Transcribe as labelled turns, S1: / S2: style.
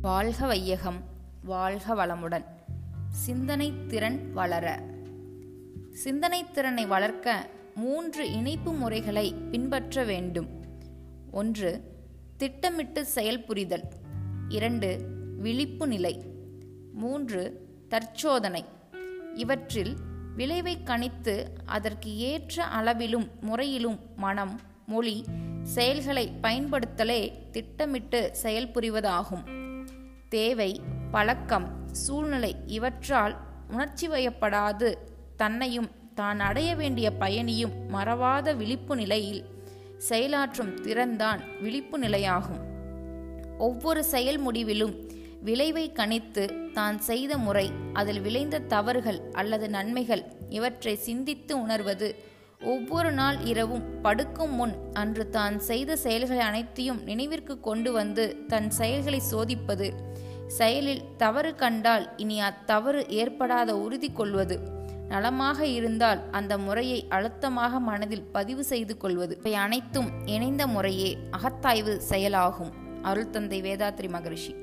S1: வாழ்க வையகம் வாழ்க வளமுடன். சிந்தனை திறன் வளர. சிந்தனை திறனை வளர்க்க மூன்று இணைப்பு முறைகளை பின்பற்ற வேண்டும். ஒன்று திட்டமிட்டு செயல்புரிதல் இரண்டு விழிப்பு நிலை. மூன்று தற்சோதனை. இவற்றில் விளைவை கணித்து அதற்கு ஏற்ற அளவிலும் முறையிலும் மனம் மொழி செயல்களை பயன்படுத்தலே திட்டமிட்டு செயல்புரிவதாகும் தேவை பழக்கம் சூழ்நிலை இவற்றால் உணர்ச்சி வயப்படாது. தன்னையும் தான் அடைய வேண்டிய பயணியும் மறவாத விழிப்பு நிலையில் செயலாற்றும் திறன்தான் விழிப்பு நிலையாகும். ஒவ்வொரு செயல் முடிவிலும் விளைவை கணித்து தான் செய்த முறை அதில் விளைந்த தவறுகள் அல்லது நன்மைகள் இவற்றை சிந்தித்து உணர்வது ஒவ்வொரு நாள் இரவும் படுக்கும் முன் அன்று தான் செய்த செயல்களை அனைத்தையும் நினைவிற்கு கொண்டு வந்து தன் செயல்களை சோதிப்பது. செயலில் தவறு கண்டால் இனி அத்தவறு ஏற்படாத உறுதி கொள்வது. நலமாக இருந்தால் அந்த முறையை அழுத்தமாக மனதில் பதிவு செய்து கொள்வது. இவை அனைத்தும் இணைந்த முறையே அகத்தாய்வு செயலாகும். அருள் தந்தை வேதாத்ரி மகரிஷி.